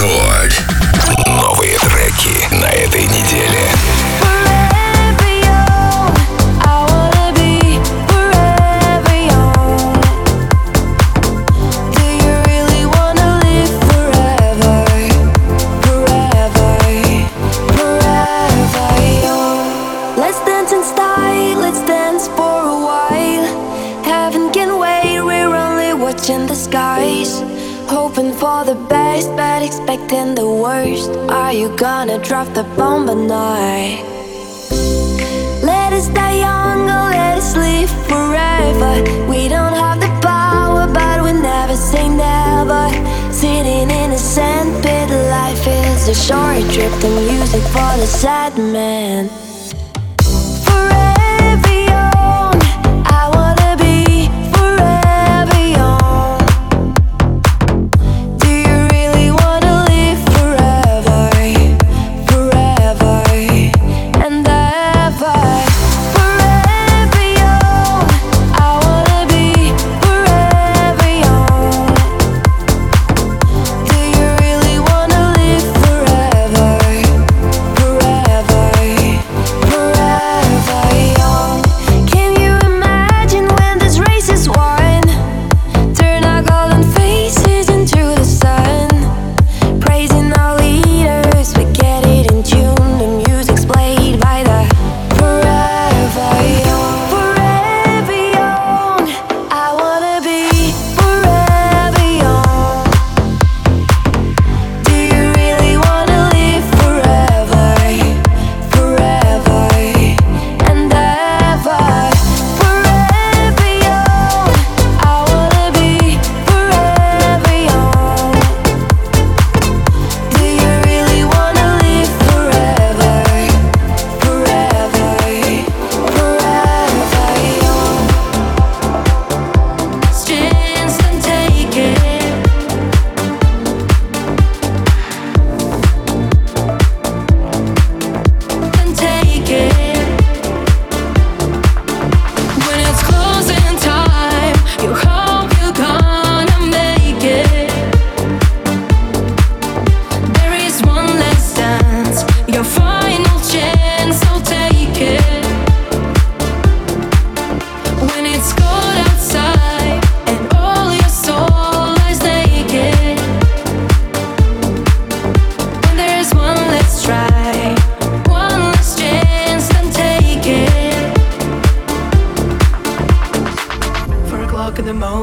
Рекорд. Новые треки на этой неделе. expecting the worst. Are you gonna drop the bomb or not? Let us die young or let us live forever. We don't have the power, but we never say never. Sitting in a sandpit, life is a short trip. The music for the sad man.